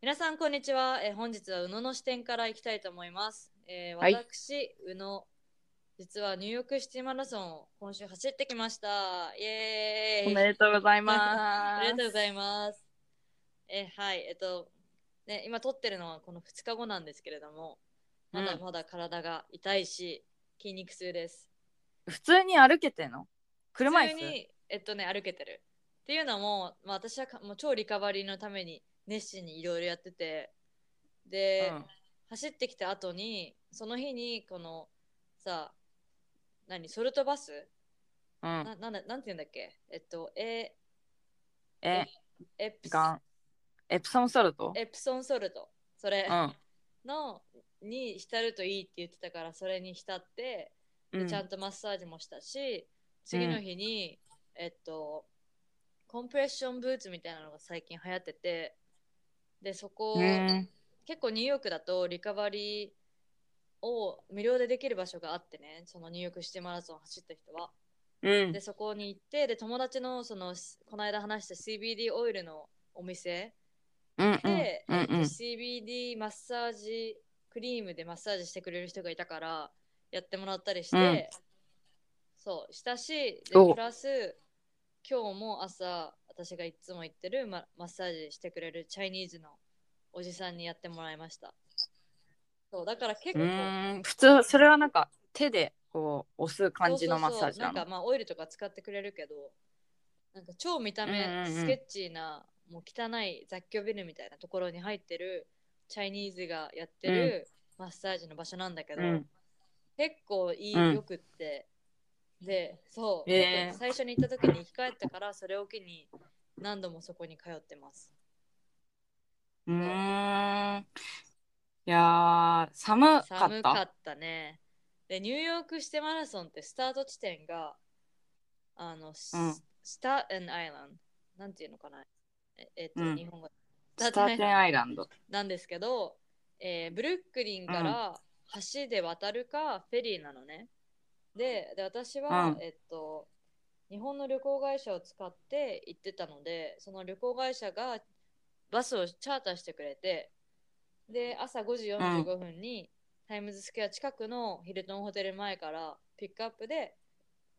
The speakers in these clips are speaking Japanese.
皆さん、こんにちは。えー本日は宇野の視点からいきたいと思います。えーはい私、宇野、実はニューヨークシティマラソンを今週走ってきました。イエーイでとうございありがとうございます。えーはい、えっと、ね、今撮ってるのはこの2日後なんですけれども、まだうんまだ体が痛いし、筋肉痛です。普通に歩けてんの？車椅子？普通に、えっとね、歩けてる。っていうのも、まあ、私はかもう超リカバリーのために熱心にいろいろやってて、で、うん走ってきた後に、その日に、この、さ、何、ソルトバス、うん。ななんだなんて言うんだっけ？えっと、ええエプガン。エプソンソルト？エプソンソルト、それ。うん。の、に浸るといいって言ってたから、それに浸って、でうん。ちゃんとマッサージもしたし、次の日に、えっと、コンプレッションブーツみたいなのが最近流行ってて、で、そこ、うん結構ニューヨークだとリカバリーを無料でできる場所があってね、そのニューヨークシティマラソン走った人は。うん。で、そこに行って、で、友達のその、この間話した CBD オイルのお店。で、えっとうんうん。CBD マッサージクリームでマッサージしてくれる人がいたからやってもらったりして、うん。そうしたしでお。プラス今日も朝私がいつも行ってるママッサージしてくれるチャイニーズのおじさんにやってもらいました。そうだから結う構ん普通それはなんか手でこう押す感じのマッサージなの？そうそうそうなんかまあオイルとか使ってくれるけどなんか超見た目うんうんうん。スケッチーな、もう汚い雑居ビルみたいなところに入ってるチャイニーズがやってるマッサージの場所なんだけど、うん。結構いい、うん。よくってでそう、えー。最初に行った時に生き返ったからそれを機に何度もそこに通ってます。うーん。いやー寒かった？寒かったね。でニューヨークシティマラソンってスタート地点があの、スうん。スターテンアイランドなんていうのかな？ええっと、うん。日本語。スターテンアイランドなんですけど、えーブルックリンから橋で渡るかフェリーなのね。で、で私は、うん。えっと、日本の旅行会社を使って行ってたので、その旅行会社がバスをチャーターしてくれて、で、朝5時45分に、タイムズスクエア近くのヒルトンホテル前からピックアップで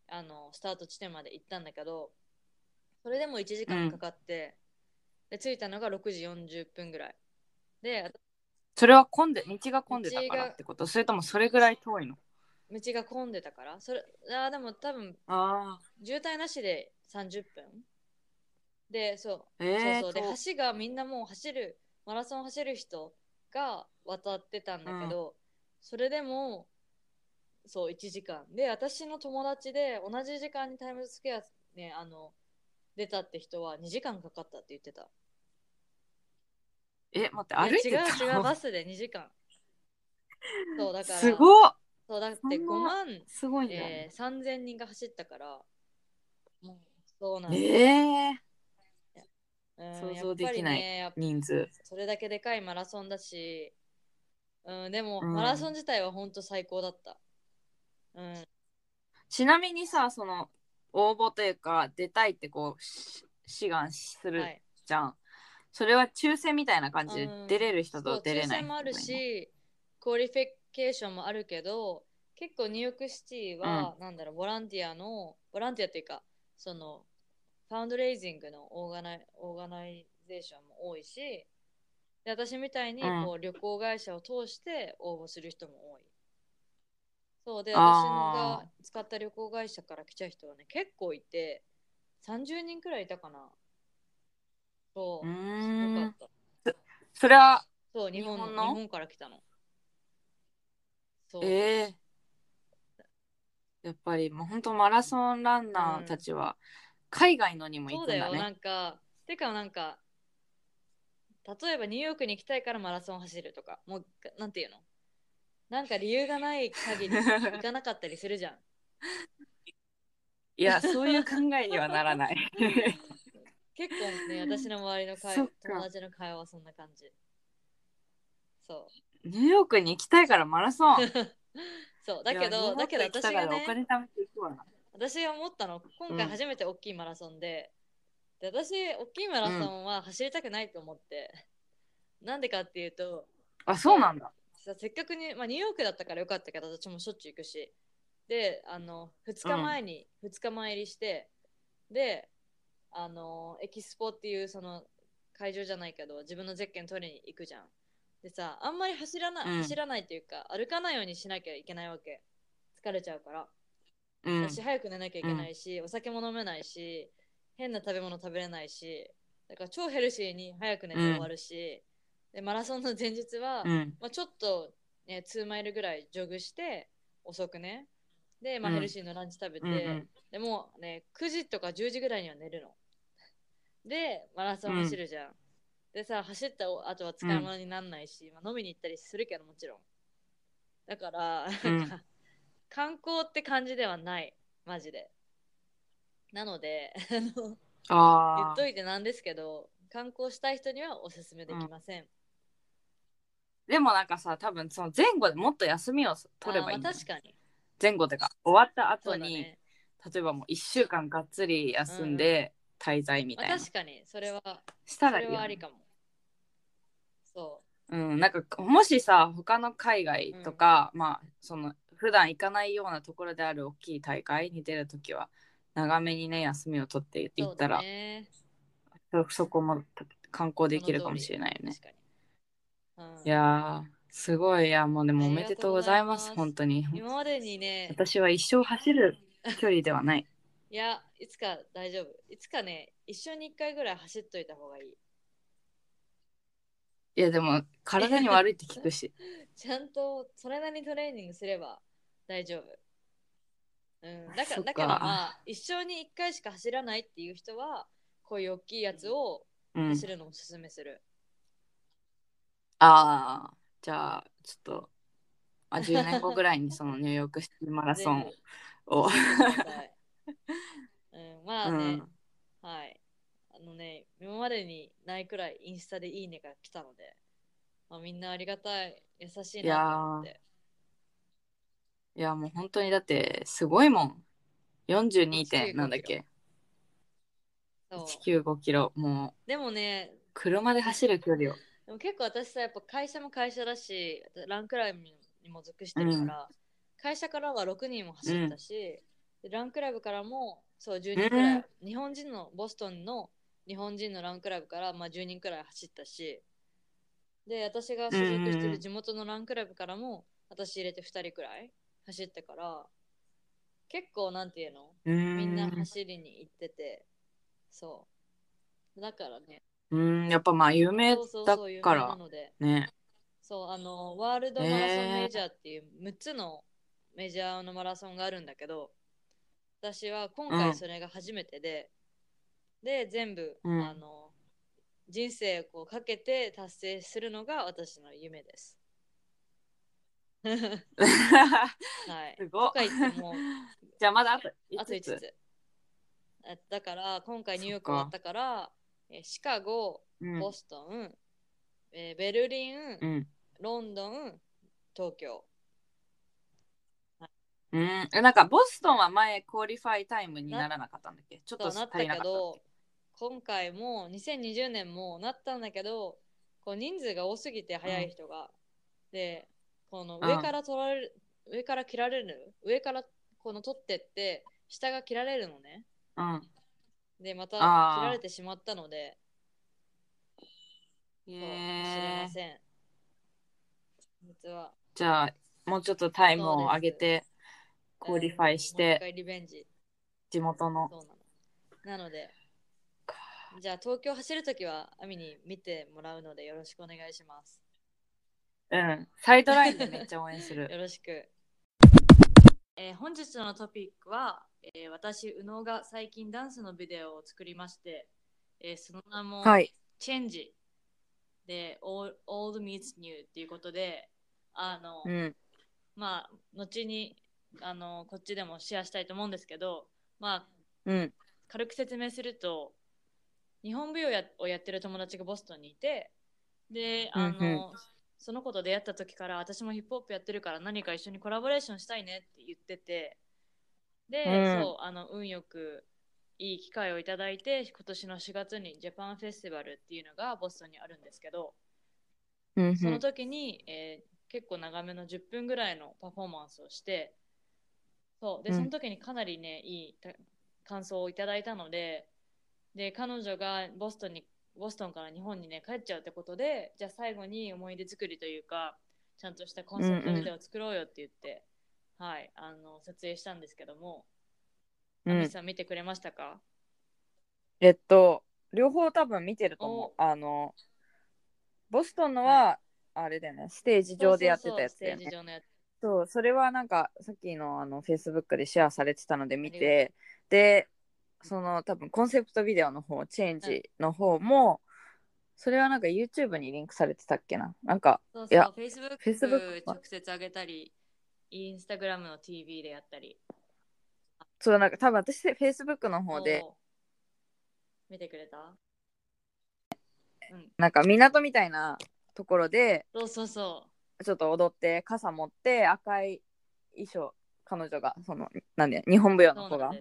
あのスタート地点まで行ったんだけど、それでも1時間かかって、で着いたのが6時40分ぐらい。で、それは混んで道が混んでたからってこと？それともそれぐらい遠いの？道が混んでたから、それあーでも多分あ渋滞なしで30分。で、そう、えーそうそう。で、遠橋がみんなもう走る、マラソン走る人が渡ってたんだけど、それでも、そう、1時間。で、私の友達で同じ時間にタイムズスクエアね、あの、出たって人は2時間かかったって言ってた。え待って歩いてた違う違う、バスで2時間。そう、だから、すごっそう、だってそんな5万、すごいねえー、3000人が走ったから、もう、そうなんだ。え。えうん想像できない人数。それだけでかいマラソンだし、うん、でも、うん。マラソン自体は本当最高だった。うん、ちなみにさその応募というか出たいってこうし志願するはい。じゃん、それは抽選みたいな感じでうん。出れる人と出れない抽選もあるし、 qualification もあるけど、結構ニューヨークシティは、なんだろう、ボランティアの、ボランティアっていうか、その、 fundraising の organi- organization も多いし、で私みたいにうんこう旅行会社を通して応募する人も多い。そうで、私が使った旅行会社から来た人はね、結構いて、30人くらいいたかな。そうう、ーんよかった。それはそう、日本の？日本から来たの。そう。ええやっぱりもう本当マラソンランナーたちは海外のにも行そうだよ、くんだね。なんか、てかなんか、例えばニューヨークに行きたいからマラソン走るとか、もう、なんていうの？なんか理由がない限り 行かなかったりするじゃん。いや、そういう考えにはならない。結構ね、私の周りの会友達の会話はそんな感じ。そニューヨークに行きたいからマラソン。う。そう、だけど、だけど私がおね、金貯めていくわな。私が思ったの、今回初めて大きいマラソンで、で私、大きいマラソンは走りたくないと思って、なんでかっていうと、あ、そうなんだ。させっかくに、まあ、ニューヨークだったからよかったけど私もしょっちゅう行くしであの2日前に2日前入りして、であのエキスポっていうその会場じゃないけど自分のゼッケン取りに行くじゃんでさあんまり走らない、うん。走らないっていうか歩かないようにしなきゃいけないわけ。疲れちゃうから。うん。私早く寝なきゃいけないし、お酒も飲めないし変な食べ物食べれないしだから超ヘルシーに早く寝て終わるし、でマラソンの前日は、うん。まあ、ちょっと、ね、2マイルぐらいジョグして遅くね。で、まあ、うん。ヘルシーのランチ食べて、うんうん。でもうね9時とか10時ぐらいには寝るの。でマラソン走るじゃん、でさ走った後は使い物にならないし、まあ、飲みに行ったりするけどもちろん。だから、うん。なんか観光って感じではない。マジで。なのであの言っと。いてなんですけど観光したい人にはおすすめできません、でもなんかさ、多分その前後でもっと休みを取ればいいんだよ。確かに。前後でか終わったそ後に、ね。例えばもう1週間がっつり休んで滞在みまあ、たいな、確かに。それはしたらいいよね。それはありかもそうん、なんかもしさ他の海外とか、まあその普段行かないようなところである大きい大会に出るときは長めにね休みを取ってう行ったらそね。そ,、そこも観光できるかもしれないよね。うん、いやーすごい。いやもうでもおめでとうございます本当に。今までにね。私は一生走る距離ではない。いやいつか大丈夫。いつかね一緒に一回ぐらい走っといた方がいいいやでも体に悪いって聞くし。ちゃんとそれなりにトレーニングすれば大丈夫。うん、だからだからまあ一生に一回しか走らないっていう人はこういう大きいやつをうん。走るのをおすすめする、ああじゃあちょっと、まあ、10年後ぐらいにそのニューヨークシティマラソンを。うん、まあね、うん。はい。あのね、今までにないくらいインスタでいいねが来たので、まあ、みんなありがたい、優しいなと思って。いやもう本当にだってすごいもん。42点なんだっけ？そう。195キロ。もうでもね、車で走る距離を。でも結構私さ、やっぱ会社も会社だし、ランクライブにも属してるから、会社からは6人も走ったし、でランクライブからもそう10人くらい、日本人のボストンの日本人のランクライブから、まあ、10人くらい走ったしで私が所属してる地元のランクライブからも私入れて2人くらい走ったから結構なんていうの？みみんな走りに行っててそう。だからね。うんやっぱまあ有名そうそうだからね。そうあのワールドマラソンメジャーっていう6つのメジャーのマラソンがあるんだけど私は今うん。回それが初めてで、で全部、うん。あの人生をこうかけて達成するのが私の夢です。はい。すご。っとか言っても じゃあまだあとあと5 5つだから今回ニューヨーク終わったから、えーシカゴ、うん。ボストン、えーベルリン、うん。ロンドン、東京。うん。えなんかボストンは前クオリファイタイムにならなかったんだっけ？ちょっとなった足りなかったっけ？ど、今回も2020年もなったんだけど、こう人数が多すぎて早い人が。で、この上から取られる、上から切られる、上からこの取ってって、下が切られるのね。けうんで、また切られてしまったので、知りません。実は。じゃあもうちょっとタイムを上げて qualify して回リベンジ。地元の。なので、じゃあ東京走るときは、アミに見てもらうのでよろしくお願いします。うんサイドラインでめっちゃ応援する よろしく。えー本日のトピックは、えー私、宇野が最近ダンスのビデオを作りまして、えーその名も、はいチェンジで、Old, Old Meets New っていうことで、あの、うん。まあ、後にあのこっちでもシェアしたいと思うんですけど、まあ、うん。軽く説明すると、日本舞踊やをやってる友達がボストンにいて、で、あの、うんうん。その子と出会った時から、私もヒップホップやってるから何か一緒にコラボレーションしたいねって言ってて、で、うん。そう、あの、運よくいい機会をいただいて、今年の4月にジャパンフェスティバルっていうのがボストンにあるんですけど、うん。その時に、えー結構長めの10分ぐらいのパフォーマンスをして、そう、で、うん。その時にかなりね、いいた感想をいただいたので、で、彼女がボストンに、ボストンから日本にね、帰っちゃうってことで、じゃあ最後に思い出作りというか、ちゃんとしたコンセプトビデオを作ろうよって言って、はい、あの、撮影したんですけども、うんアミさん見てくれましたか？えっと、両方多分見てると思う。あの、ボストンのは、あれだよね、ステージ上でやってたやつだよねそうそうそうステージ。上のやつ。そう、それはなんか、さっきのあの、Facebook でシェアされてたので見て、で、その多分コンセプトビデオの方、チェンジの方も、それはなんか YouTube にリンクされてたっけな？なんか、そういやそう、Facebook, Facebook は直接上げたり、Instagram の TV でやったり。そう、なんか多分私、Facebook の方で、お見てくれた？うん。なんか港みたいなところで、そうそうそちょっと踊って、傘持って、赤い衣装、彼女が、その、なんで、日本舞踊う。の子が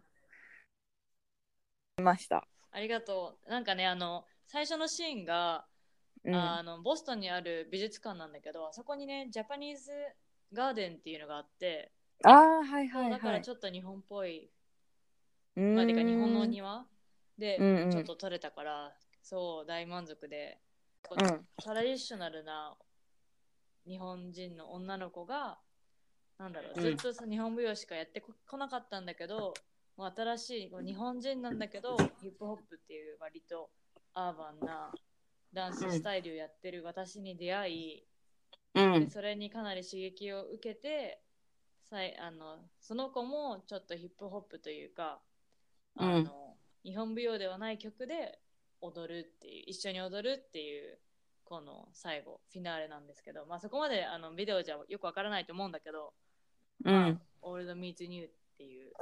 ました。ありがとう。なんかね、あの、最初のシーンが、うん、あのボストンにある美術館なんだけど、あそこにね、ジャパニーズガーデンっていうのがあって、ああ、はいはいはいだからち。ょっと日本っぽい、まあ、てか日本のお庭？でちょっと撮れたから、そう、大満足で。うんトラディショナルな日本人の女の子が、なんだろう、うんずっとさ日本舞踊しかやってここなかったんだけど、新しい日本人なんだけど、ヒップホップっていう割とアーバンなダンススタイルをやってる私に出会い、うん。でそれにかなり刺激を受けて、さいあのその子もちょっとヒップホップというか、あのうん日本舞踊ではない曲で踊るっていう一緒に踊るっていうこの最後フィナーレなんですけど、まあ、そこまであのビデオじゃよくわからないと思うんだけど「うん。オールド・ミーツ・ニュー」っていう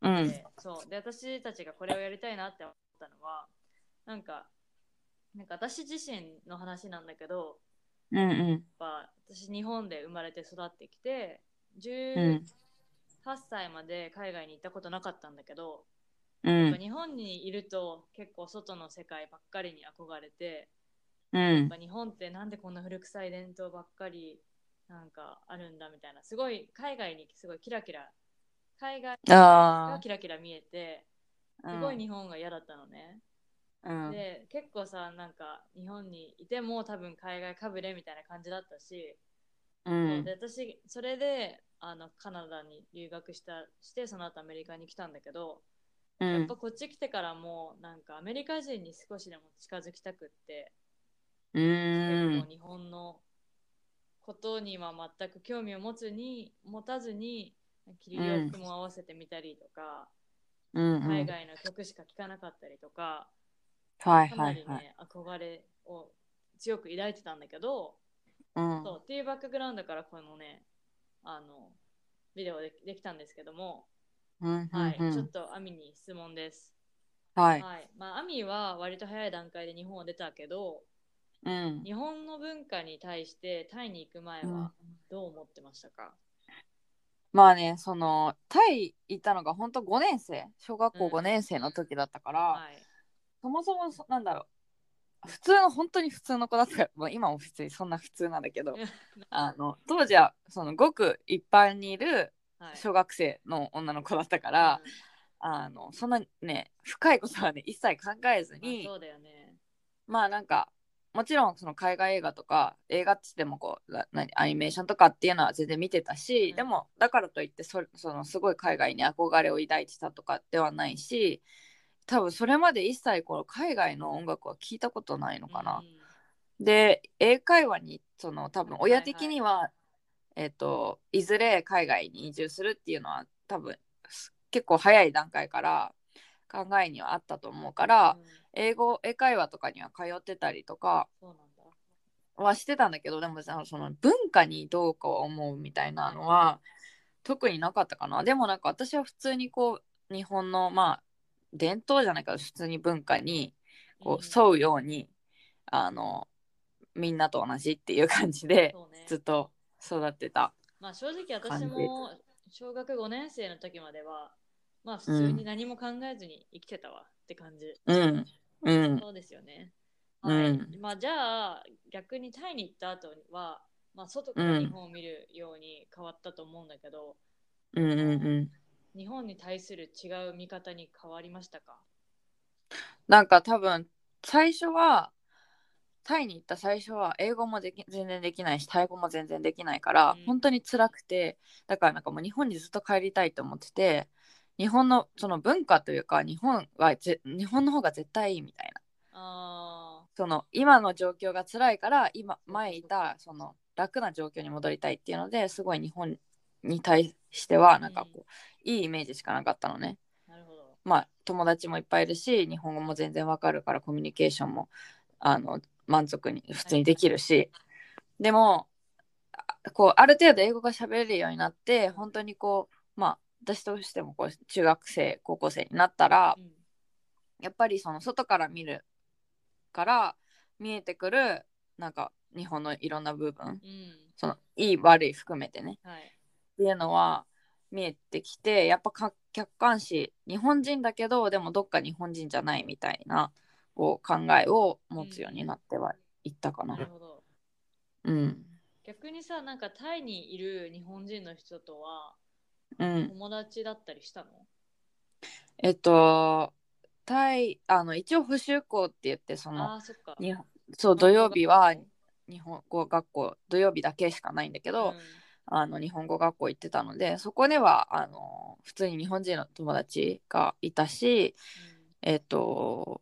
うん。でそうで私たちがこれをやりたいなって思ったのはなんかなんか私自身の話なんだけどうん。うん。やっぱ私日本で生まれて育ってきてう18ん。歳まで海外に行ったことなかったんだけど、うん。やっぱ日本にいると結構外の世界ばっかりに憧れて、うんやっぱ。日本ってなんでこんな古臭い伝統ばっかりなんかあるんだみたいなすごい海外にすごいキラキラ海外があキラキラ見えてあ。すごい日本が嫌だったのね、うん。で結構さなんか日本にいても多分海外かぶれみたいな感じだったし、うんで。私それであのカナダに留学したしてその後アメリカに来たんだけど、うんやっぱ。こっち来てからもなんかアメリカ人に少しでも近づきたくって、う結ん構日本のことには全く興味を持つに持たずに着る洋服も合わせてみたりとか、うん。海外の曲しか聴かなかったりとか、はいかははい。ないりね、憧れを強く抱いてたんだけど、うん。そうっていうバックグラウンドからこのねあのビデオでできたんですけども、うん。はい、うんちょっとアミに質問です。はい。はいまあ、アミは割と早い段階で日本を出たけどうん。日本の文化に対してタイに行く前はどう思ってましたか、まあね、その、タイ行ったのが本当5年生、小学校5年生の時だったから、はい。そもそもそ、なんだろう、普通の、本当に普通の子だったから、まあ、今も普通にそんな普通なんだけど、あの、当時は、その、ごく一般にいるはい。小学生の女の子だったから、あの、そんなね、深いことはね、一切考えずうんまあに、そうだよね。まあなんかもちろんその海外映画とか映画っつってもこうな何アニメーションとかっていうのは全然見てたし、うん。でもだからといってそそのすごい海外に憧れを抱いてたとかではないし多分それまで一切この海外の音楽は聞いたことないのかな。で英会話にその多分親的には、えっ、といずれ海外に移住するっていうのは多分す結構早い段階から考えにはあったと思うから、うんうん英語英会話とかには通ってたりとか。はしてたんだけどでもさその文化にどうか思うみたいなのは特になかったかなでもなんか私は普通にこう日本のまあ伝統じゃないけど普通に文化にこう沿うように、あのみんなと同じっていう感じでずっと育ってた。まあ正直私も小学5年生の時まではまあ普通に何も考えずに生きてたわって感じ。うん。うん。そうですよね。うん。はい。まあじゃあ逆にタイに行った後は、まあ、外から日本を見るように変わったと思うんだけど、うんうんうん。日本に対する違う見方に変わりましたか？なんか多分最初はタイに行った最初は英語もでき全然できないしタイ語も全然できないから、うん。本当に辛くてだからなんかもう日本にずっと帰りたいと思ってて日本のその文化というか日本はぜ日本の方が絶対いいみたいな。あその今の状況が辛いから今前いたその楽な状況に戻りたいっていうのですごい日本に対してはなんかこう、いいイメージしかなかったのね。あ、なるほど。まあ友達もいっぱいいるし日本語も全然わかるからコミュニケーションもあの満足に普通にできるし、でもあこうある程度英語が喋れるようになって本当にこうまあ私としてもこう中学生高校生になったらうんやっぱりその外から見るから見えてくるなんか日本のいろんな部分うん。そのいい悪い含めてねはい。っていうのは見えてきてやっぱか客観視日本人だけどでもどっか日本人じゃないみたいなこう考えを持つようになってはいったかな。なるほど。うん。逆にさ、なんかタイにいる日本人の人とはうん。友達だったりしたの？えっと、タイ、あの、一応補習校って言って、その、そう、土曜日は日本語学校、土曜日だけしかないんだけど、うん。あの日本語学校行ってたのでそこではあの普通に日本人の友達がいたしえっ、と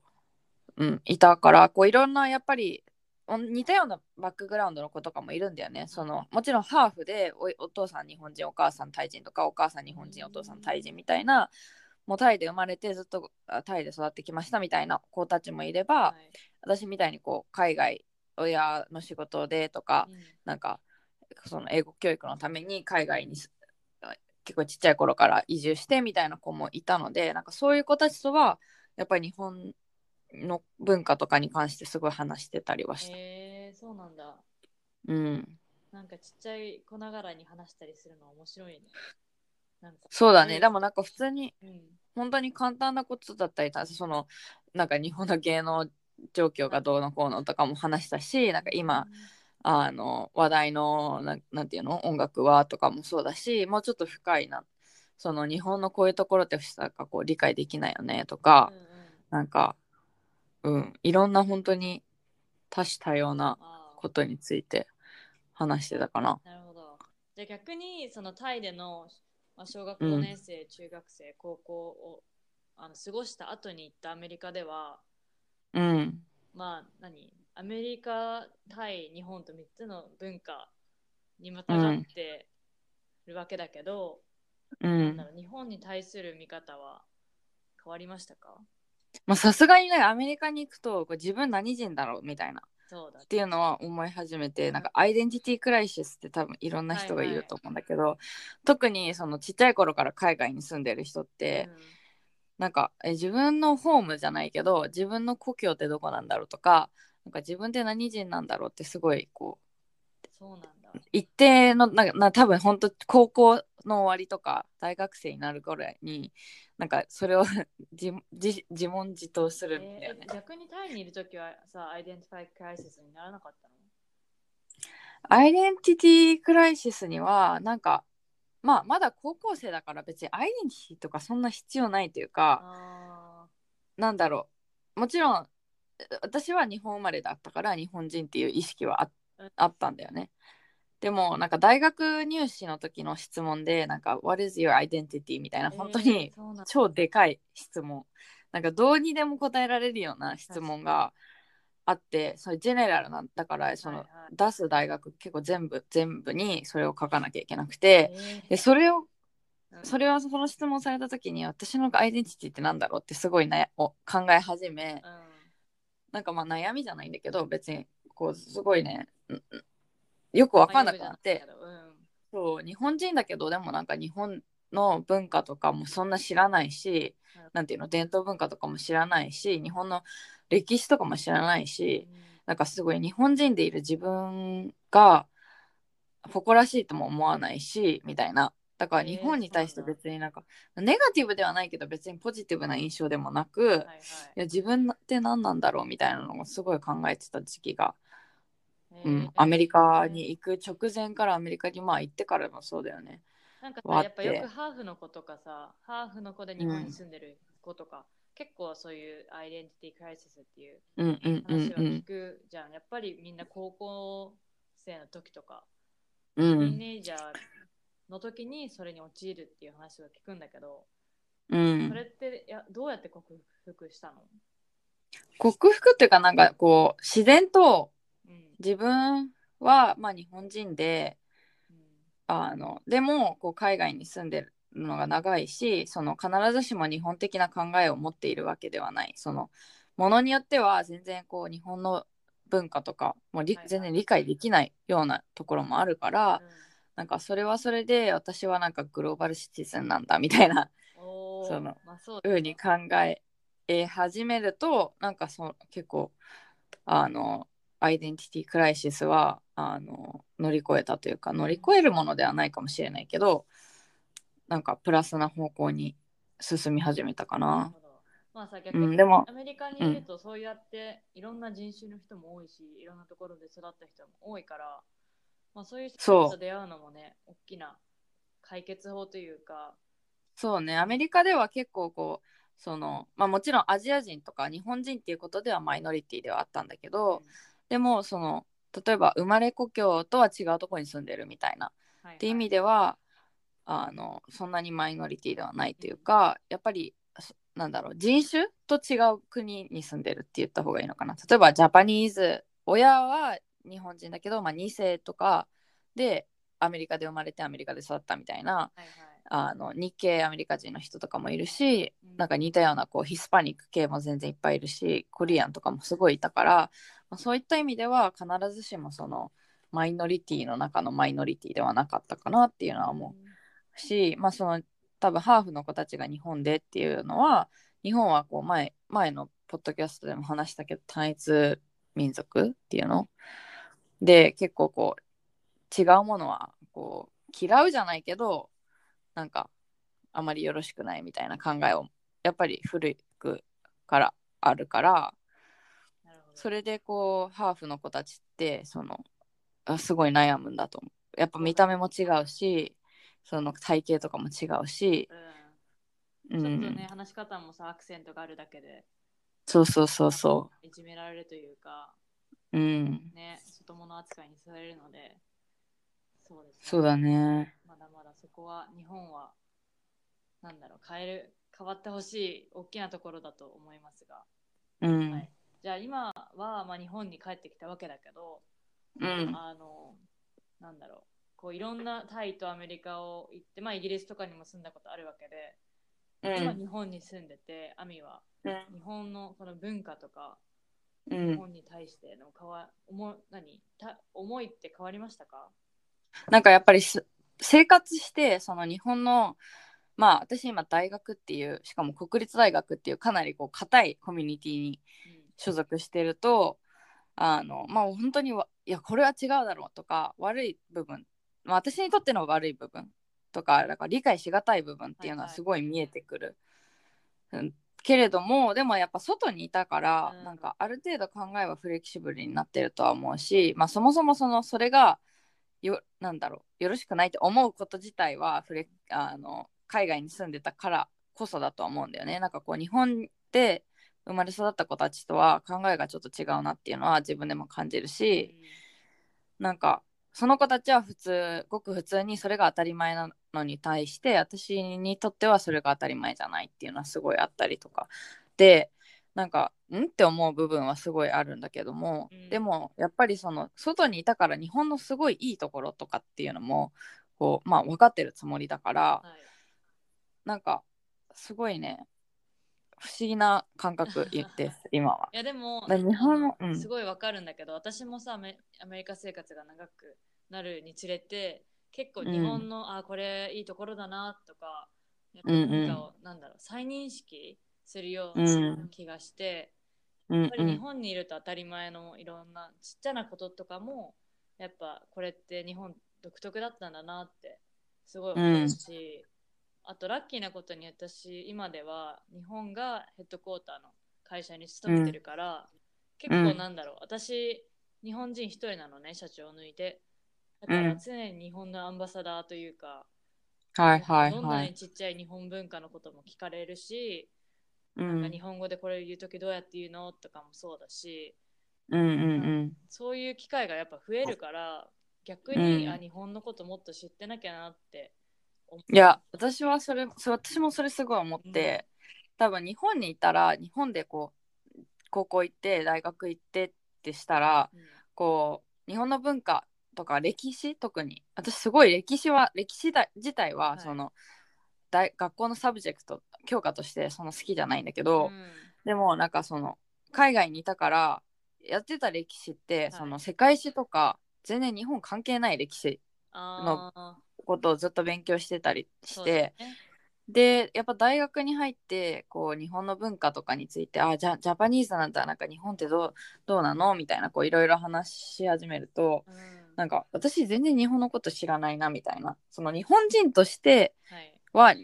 うんいたからこういろんなやっぱりお似たようなバックグラウンドの子とかもいるんだよね。そのもちろんハーフでおお父さん日本人お母さんタイ人とかお母さん日本人お父さんタイ人みたいなもうタイで生まれてずっとあタイで育ってきましたみたいな子たちもいれば、はい。私みたいにこう海外親の仕事でとか、うん。なんかその英語教育のために海外にす結構ちっちゃい頃から移住してみたいな子もいたのでなんかそういう子たちとはやっぱり日本の文化とかに関してすごい話してたりはした。へえそうなんだ。うん、なんかちっちゃい子ながらに話したりするの面白いね。なんかそうだね。でもなんか普通にうん、本当に簡単なことだったりそのなんか日本の芸能状況がどうのこうのとかも話したしなんか今あの話題のななんていうの？音楽はとかもそうだしもうちょっと深いな。その日本のこういうところってなんかこう理解できないよねとかうん、うん。なんかうん。いろんな本当に多種多様なことについて話してたかな。なるほど。じゃあ逆にそのタイでの、まあ、小学うん5年生、中学生、高校をあの過ごした後に行ったアメリカでは、うん。まあ何？アメリカ、タイ、日本と3つの文化にまたがってるわけだけど、うん。日本に対する見方は変わりましたか？まあさすがにねアメリカに行くとこれ自分何人だろうみたいな。そうだっていうのは思い始めてなんかアイデンティティクライシスって多分いろんな人がいると思うんだけど、特にそのちっちゃい頃から海外に住んでる人って、うん。なんかえ自分のホームじゃないけど自分の故郷ってどこなんだろうとかなんか自分って何人なんだろうってすごいこうそうなんだ。一定のなんかな多分本当高校の終わりとか大学生になるぐらいになんかそれを 自自自問自答するんだよねえ。ー逆にタイにいるときはさ、 identity crisis にならなかったの？ identity crisis にはなんかまあまだ高校生だから別にアイデンティティとかそんな必要ないというかあなんだろうもちろん私は日本生まれだったから日本人っていう意識はあったんだよね。でもなんか大学入試の時の質問でなんか「What is your identity?」みたいなー本当に超でかい質問。なんかどうにでも答えられるような質問があってそれジェネラルなんだからその、はいはい。出す大学結構全部全部にそれを書かなきゃいけなくてえー。でそれをうん。それはその質問された時に私のアイデンティティってなんだろうってすごいなお考え始めうん。なんかまあ悩みじゃないんだけど別にこうすごいねんよく分かんなくまあなって、うん。そう日本人だけどでもなんか日本の文化とかもそんな知らないし、うん。なんていうの伝統文化とかも知らないし日本の歴史とかも知らないし、なんかすごい日本人でいる自分が誇らしいとも思わないしみたいな。だから日本に対して別になんかネガティブではないけど別にポジティブな印象でもなく、い、はい。はいや自分って何なんだろうみたいなのをすごい考えてた時期が、うん、アメリカに行く直前からアメリカにまあ行ってからもそうだよね。なんかさやっぱよくハーフの子とかさハーフの子で日本に住んでる子とか、結構そういうアイデンティティクライシスっていううんうんうん話はうん聞く。じゃん、やっぱりみんな高校生の時とか、うティーネイジャーの時にそれに陥るっていう話は聞くんだけど、うん。それってやどうやって克服したの、克服っていうかなんかこう自然とうん自分はまあ日本人でうん。あのでもこう海外に住んでるのが長いしその必ずしも日本的な考えを持っているわけではない。そのものによっては全然こう日本の文化とかもり全然理解できないようなところもあるから、うん。なんかそれはそれで私はなんかグローバルシティズンなんだみたいなそのまあそうだ風に考え始めるとなんかそう結構あのアイデンティティクライシスはあの乗り越えたというか乗り越えるものではないかもしれないけどなんかプラスな方向に進み始めたかな。まあさ逆にうん、でもアメリカにいるとそうやっていろんな人種の人も多いし、いろんなところで育った人も多いから、まあ、そういう人と出会うのもね、大きな解決法というか、そうね。アメリカでは結構こうその、まあ、もちろんアジア人とか日本人っていうことではマイノリティではあったんだけど、でもその例えば生まれ故郷とは違うところに住んでるみたいな。っってい。う意味ではあのそんなにマイノリティではないというかやっぱりそなんだろう人種と違う国に住んでるって言った方がいいのかな。例えばジャパニーズ親は日本人だけど、まあ、2世とかでアメリカで生まれてアメリカで育ったみたいなはいはい。あの日系アメリカ人の人とかもいるしうん。なんか似たようなこうヒスパニック系も全然いっぱいいるしコリアンとかもすごいいたから、まあ、そういった意味では必ずしもそのマイノリティの中のマイノリティではなかったかなっていうのは思うし、まあ、その多分ハーフの子たちが日本でっていうのは日本はこう前前のポッドキャストでも話したけど単一民族っていうの？で結構こう違うものはこう嫌うじゃないけどなんかあまりよろしくないみたいな考えをやっぱり古くからあるからそれでこうハーフの子たちってそのあすごい悩むんだと思う。やっぱ見た目も違うしその体型とかも違うし、う、うん。ん、ちょっとね、話し方もさ、アクセントがあるだけで、そうそうそうそいじめられるというか、ううん。ね、外物扱いにされるので、そうですね。そうだね。まだまだそこは日本はなんだろう変える変わってほしい大きなところだと思いますが、うん、はい、じゃあ今は、まあ、日本に帰ってきたわけだけど、うん。あのなんだろう。こういろんなタイとアメリカを行って、まあ、イギリスとかにも住んだことあるわけで、うん。今日本に住んでてアミは。日本のこの文化とかうん、日本に対しての変わ思い何？た思いって変わりましたか？なんかやっぱりす生活してその日本のまあ私今大学っていうしかも国立大学っていうかなりこう硬いコミュニティに所属してるとあのまあ本当にわいやこれは違うだろうとか悪い部分、まあ、私にとっての悪い部分とかだから理解しがたい部分っていうのはすごい見えてくる、うん、けれどもでもやっぱ外にいたから、うん。なんかある程度考えはフレキシブルになってるとは思うし、まあ、そもそもそのそれがよなんだろうよろしくないって思うこと自体はフレあの海外に住んでたからこそだとは思うんだよね。なんかこう日本で生まれ育った子たちとは考えがちょっと違うなっていうのは自分でも感じるし、なんかその子たちは普通ごく普通にそれが当たり前なのに対して私にとってはそれが当たり前じゃないっていうのはすごいあったりとか。でなんかんって思う部分はすごいあるんだけども、うん。でもやっぱりその外にいたから日本のすごいいいところとかっていうのもこうまあ分かってるつもりだからはい。なんかすごいね不思議な感覚 です今は。いやでもだ日本のすごいわかるんだけど、私もさアメアメリカ生活が長くなるにつれて結構日本の、あこれいいところだなとかやっぱうんうん。なんだろう再認識するよううなん。気がして、うんやっぱり日本にいると当たり前のいろんなちっちゃなこととかもやっぱこれって日本独特だったんだなってすごい思うし、あとラッキーなことに私今では日本がヘッドクォーターの会社に勤めてるから、結構なんだろう。私日本人一人なのね社長を抜いて。だからうん常に日本のアンバサダーというか、はいはいどんなはい。にちっちゃい日本文化のことも聞かれるし、うん。なんか日本語でこれ言う時どうやって言うのとかもそうだしうんうん。そういう機会がやっぱ増えるから逆に、うん。あ日本のこともっと知ってなきゃなっていや私はそれ私もそれすごい思って、多分日本にいたら日本でこう高校行って大学行ってってしたらうんこう日本の文化とか歴史特に私すごい歴史は歴史だ自体ははい。その、大学校の subject 教科としてその好きじゃないんだけど、うん。でもなんかその海外にいたからやってた歴史って、い。その世界史とか全然日本関係ない歴史ああことをずっと勉強してたりしてね。でやっぱ大学に入ってこう日本の文化とかについてあじゃ Japanese なんだ。なんか日本ってどうどうなの？みたいなこういろいろ話し始めるとうん。なんか私全然日本のこと知らないなみたいな。その日本人としてはい。は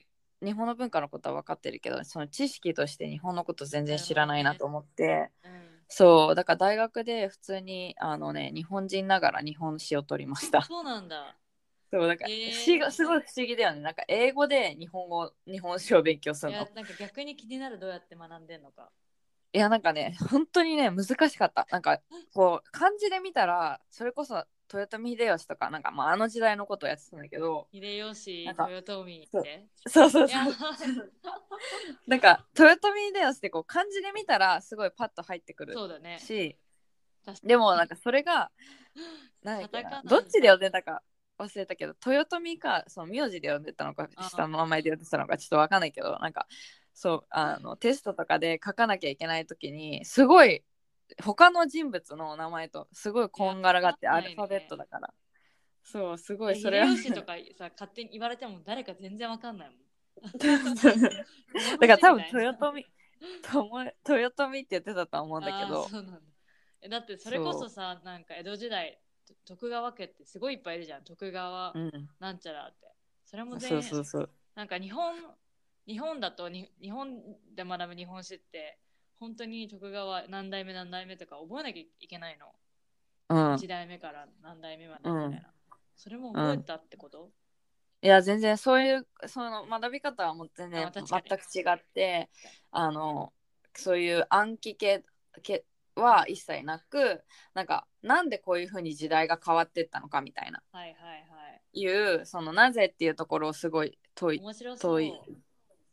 日本の文化のことは分かってるけどその知識として日本のこと全然知らないなと思って、うん。そうだから大学で普通にあのね日本人ながら日本史を取りました。そうなんだそうだから、へーすごい不思議だよね。なんか英語で日本語日本史を勉強するの。いやなんか逆に気になるどうやって学んでんのか。いやなんかね本当にね難しかった。なんかこう漢字で見たらそれこそ豊臣秀吉とかなんか、まあ、あの時代のことをやってたんだけど秀吉なんか豊臣って？そうそうそう なんか豊臣秀吉ってこう漢字で見たらすごいパッと入ってくるそうだね。しでもなんかそれがなんどっちで呼んでたか忘れたけど豊臣かその名字で呼んでたのか下の名前で呼んでたのかちょっとわかんないけどなんかそうあのテストとかで書かなきゃいけない時にすごい他の人物の名前とすごいこんがらがってアルファベットだから。そうすごえいそれは。秀吉とかさ勝手に言われても誰か全然わかんないもん。だから多分豊臣豊臣って言ってたとは思うんだけあどーそうなんだ。えだってそれこそさなんか江戸時代と徳川家ってすごいいっぱいいるじゃん。徳川うん。なんちゃらって。それも全そうそうそう。なんか日本日本だとに日本で学ぶ日本史って本当に徳川何代目何代目とか覚えなきゃいけないの、うん。1代目から何代目までみたいな、それも覚えたってこと、いや全然そういうその学び方はもう全然あ確か全にく違ってあのそういう暗記系系は一切なくなんかなんでこういうふうに時代が変わってったのかみたいな。はいはいはい。いうそのなぜっていうところをすごい問い問い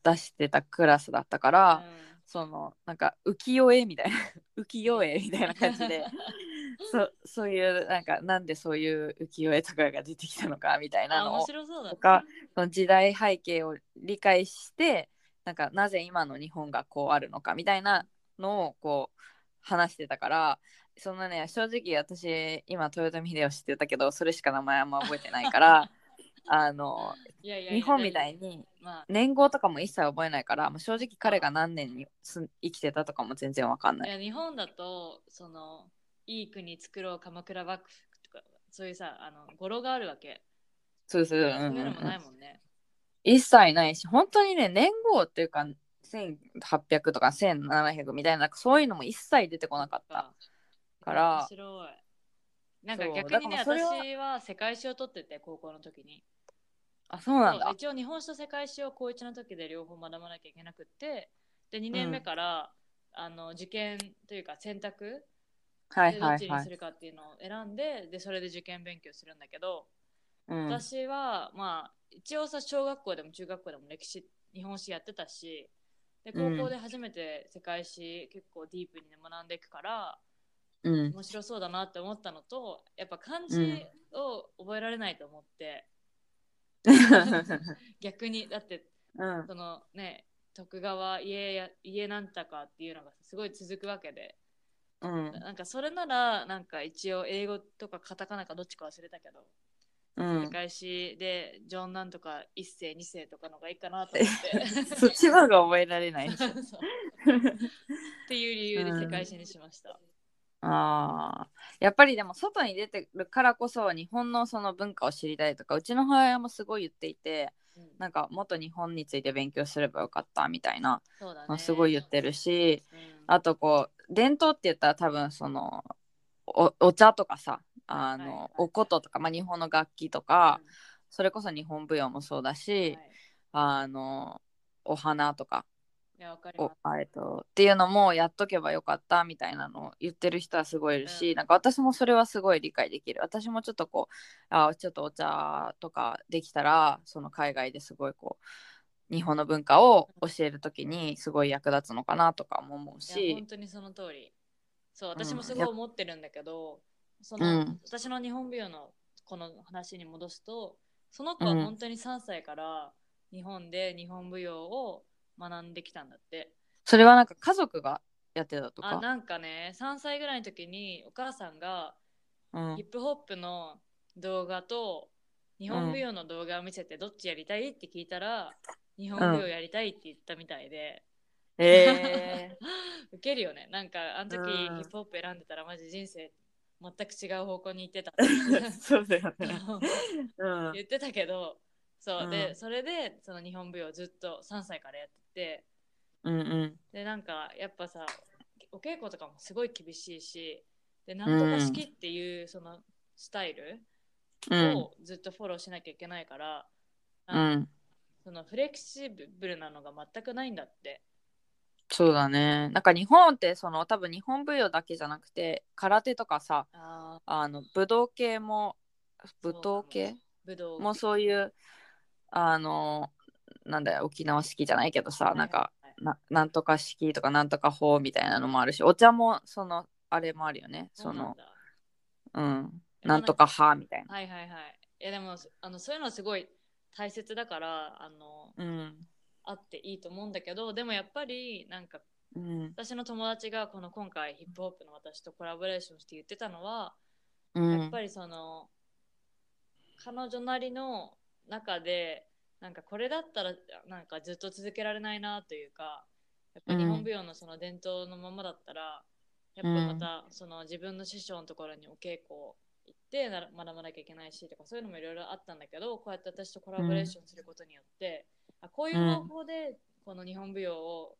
出してたクラスだったから、そのなんか浮世絵みたいな 浮世絵みたいな感じで そそういうなんかなんでそういう浮世絵とかが出てきたのかみたいなのをとかその時代背景を理解してなんかなぜ今の日本がこうあるのかみたいなのをこう話してたからそんなね正直私今豊臣秀吉って言ったけどそれしか名前あんま覚えてないから あのいやいや日本みたいにまあ。年号とかも一切覚えないからもう正直彼が何年にす生きてたとかも全然わかんない。い。や日本だとそのいい国作ろう鎌倉幕府とかそういうさあの語呂があるわけ。そうそう、うんそううん。いうのもうんないもんね、一切ないし本当にね年号っていうか1800とか1700みたいなそういうのも一切出てこなかった。から面白いなんか逆にね私は世界史を取ってて高校の時にあそうなんだ。一応日本史と世界史を高1の時で両方学ばなきゃいけなくってで2年目から、あの受験というか選択はでいはいはいどっちにす。るかっていうのを選んででそれで受験勉強するんだけど、うん、私はまあ一応さ小学校でも中学校でも歴史日本史やってたしで高校で初めて世界史結構ディープに学んでいくからうん、面白そうだなって思ったのとやっぱ漢字を覚えられないと思って、逆にだってうん、そのね徳川家や家なんたかっていうのがすごい続くわけでうん。なんかそれならなんか一応英語とかカタカナかどっちか忘れたけど、うん世界史でジョンなんとか一世二世とかのがいいかなと思って。そっちの方が覚えられない っていう理由で世界史にしました、あー。やっぱりでも外に出てるからこそ日本のその文化を知りたいとかうちの母親もすごい言っていてうん。なんかもっと日本について勉強すればよかったみたいなそうだね。のすごい言ってるしうん。あとこう伝統って言ったら多分そのおお茶とかさあの、お琴とか、まあ、日本の楽器とか、それこそ日本舞踊もそうだうんし、はい。あのお花とかえっとっていうのもやっとけばよかったみたいなのを言ってる人はすごいいるし、うん。なんか私もそれはすごい理解できる。私もちょっとこうあちょっとお茶とかできたらその海外ですごいこう日本の文化を教えるときにすごい役立つのかなとかも思うし。本当にその通り。そううん。私もすごい思ってるんだけど、その、うん。私の日本舞踊のこの話に戻すとその子は本当に3歳から日本で日本舞踊を学んできたんだって、それはなんか家族がやってたとか？あなんかね3歳ぐらいの時にお母さんがうん。ヒップホップの動画と日本舞踊の動画を見せてどっちやりたい？って聞いたら日本舞踊やりたいって言ったみたいで、え ウケるよね。なんかあの時うん。ヒップホップ選んでたらマジ人生全く違う方向に行ってた。ー、そうだよね。うん。言ってたけどそう、うん。でそれでその日本舞踊をずっと3歳からやってて。うんうん。でなんかやっぱさお稽古とかもすごい厳しいしでなんとか式っていうそのスタイルうん。をずっとフォローしなきゃいけないから、うん。そのフレキシブルなのが全くないんだってそうだね。なんか日本ってその多分日本舞踊だけじゃなくて空手とかさああの武道系も武道系？武道もそういうあのなんだよ沖縄式じゃないけどさ、なんかななんとか式とかなんとか法みたいなのもあるしお茶もそのあれもあるよね。そのうんなんとか派みたいな。はいはいはい。いやでもあのそういうのはすごい大切だからあのうんあっていいと思うんだけどでもやっぱりなんかうん。私の友達がこの今回ヒップホップの私とコラボレーションして言ってたのは、うん。やっぱりその彼女なりの中でなんかこれだったらなんかずっと続けられないなというかやっぱ日本舞踊のその伝統のままだったら、やっぱまたその自分の師匠のところにお稽古行って学ばなきゃいけないしとかそういうのもいろいろあったんだけどこうやって私とコラボレーションすることによって、あこういう方法でこの日本舞踊を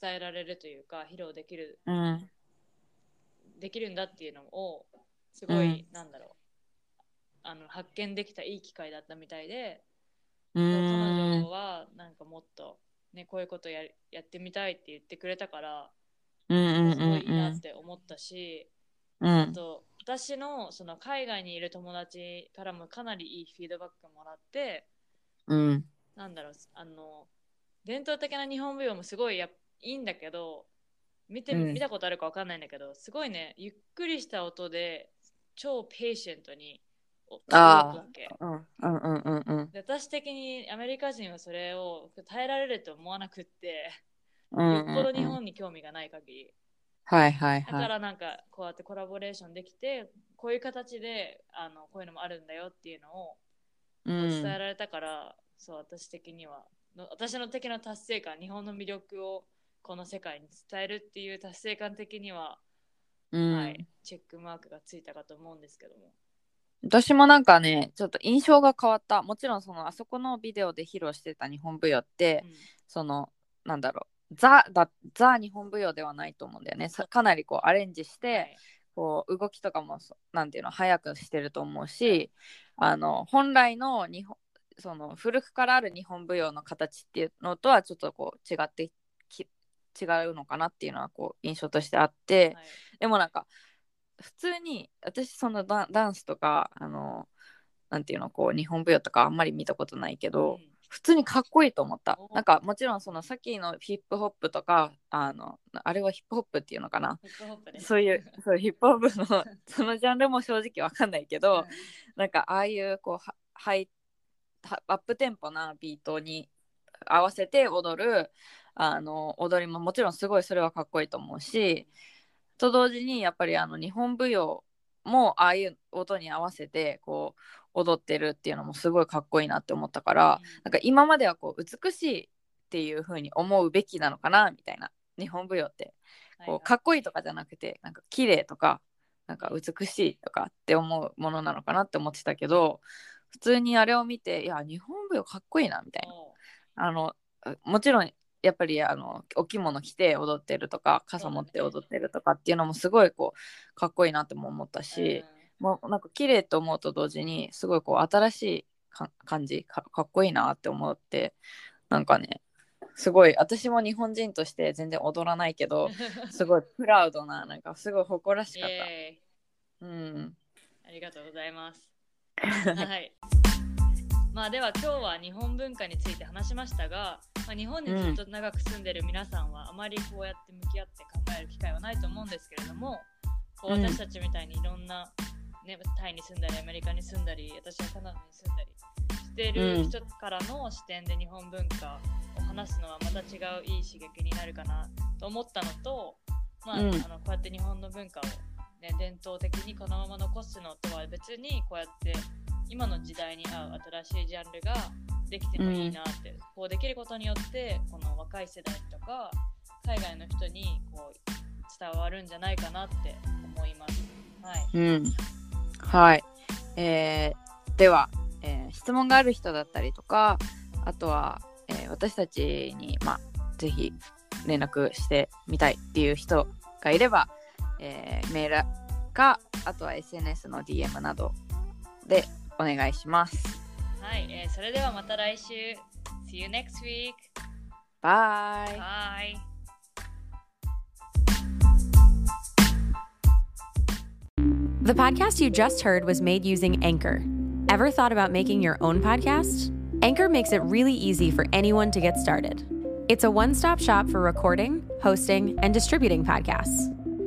伝えられるというか披露できるうん。できるんだっていうのをすごい、なんだろう。あの発見できたいい機会だったみたいで、う彼ん女はなんかもっと、ね、こういうことややってみたいって言ってくれたからうんうんすごいいいなうんって思ったし、うん。あと私のその海外にいる友達からもかなりいいフィードバックもらってうんなんだろうあの伝統的な日本舞踊もすごいやいいんだけど見て、うん。見たことあるかわかんないんだけどすごいねゆっくりした音で超ペーシェントに私的にアメリカ人はそれを耐えられると思わなくって、うんよっぽど日うん本に興味がない限り。はいはいだかはいらなんかこうやってコラボレーションできてこういう形であのこういうのもあるんだよっていうのをう伝えんられたから、そう私的には。の私の的な達成感日本の魅力をこの世界に伝えるっていう達成感的には、うん。はい、チェックマークがついたかと思うんですけども。私もなんかねちょっと印象が変わった。もちろんそのあそこのビデオで披露してた日本舞踊って、うん。そのなんだろう。ザだザ日本舞踊ではないと思うんだよね。さかなりこうアレンジして、はい。こう動きとかもそなんていうの早くしてると思うしあの本来の日本その古くからある日本舞踊の形っていうのとはちょっとこう違ってき違うのかなっていうのはこう印象としてあって、はい。でもなんか普通に私そのダンスとかあのなんていうのこう日本舞踊とかあんまり見たことないけど、うん。普通にかっこいいと思った。おなんかもちろんそのさっきのヒップホップとかあのあれはヒップホップっていうのかな。そういうそうヒップホップのそのジャンルも正直わかんないけどなんかああいうこうはハイはアップテンポなビートに合わせて踊るあの踊りももちろんすごいそれはかっこいいと思うしと同時にやっぱりあの日本舞踊もああいう音に合わせてこう踊ってるっていうのもすごいかっこいいなって思ったから、うん。なんか今まではこう美しいっていう風に思うべきなのかなみたいな日本舞踊ってこうかっこいいとかじゃなくてなんか綺麗とかなんか美しいとかって思うものなのかなって思ってたけど普通にあれを見ていや日本舞踊かっこいいなみたいな。あのもちろんやっぱりあのお着物着て踊ってるとか傘持って踊ってるとかっていうのもすごいこうかっこいいなっても思ったし、もうなんか綺麗と思うと同時にすごいこう新しいか感じかかっこいいなって思ってなんかねすごい私も日本人として全然踊らないけど すごいプラウドななんかすごい誇らしイかった。エうん、ありがとうございます。はい。まあでは今日は日本文化について話しましたが、まあ、日本にずっと長く住んでる皆さんはあまりこうやって向き合って考える機会はないと思うんですけれども、こううん私たちみたいにいろんな、ね、タイに住んだりアメリカに住んだり私はカナダに住んだりしてる人からの視点で日本文化を話すのはまた違ういい刺激になるかなと思ったのと、まあうん。あのこうやって日本の文化を、ね、伝統的にこのまま残すのとは別にこうやって今の時代に合う新しいジャンルができてもいいなって、こうできることによってこの若い世代とか海外の人にこう伝わるんじゃないかなって思います。はい、うん、はい、えーでは、えー質問がある人だったりとかあとは、えー私たちに、まあ、ぜひ連絡してみたいっていう人がいれば、えーメールかあとは SNS の DM などでお願いします。はいえーそれではまた来週 See you next week! バイ Bye! The podcast you just heard was made using Anchor. Ever thought about making your own podcast? Anchor makes it really easy for anyone to get started. It's a one stop shop for recording, hosting, and distributing podcasts.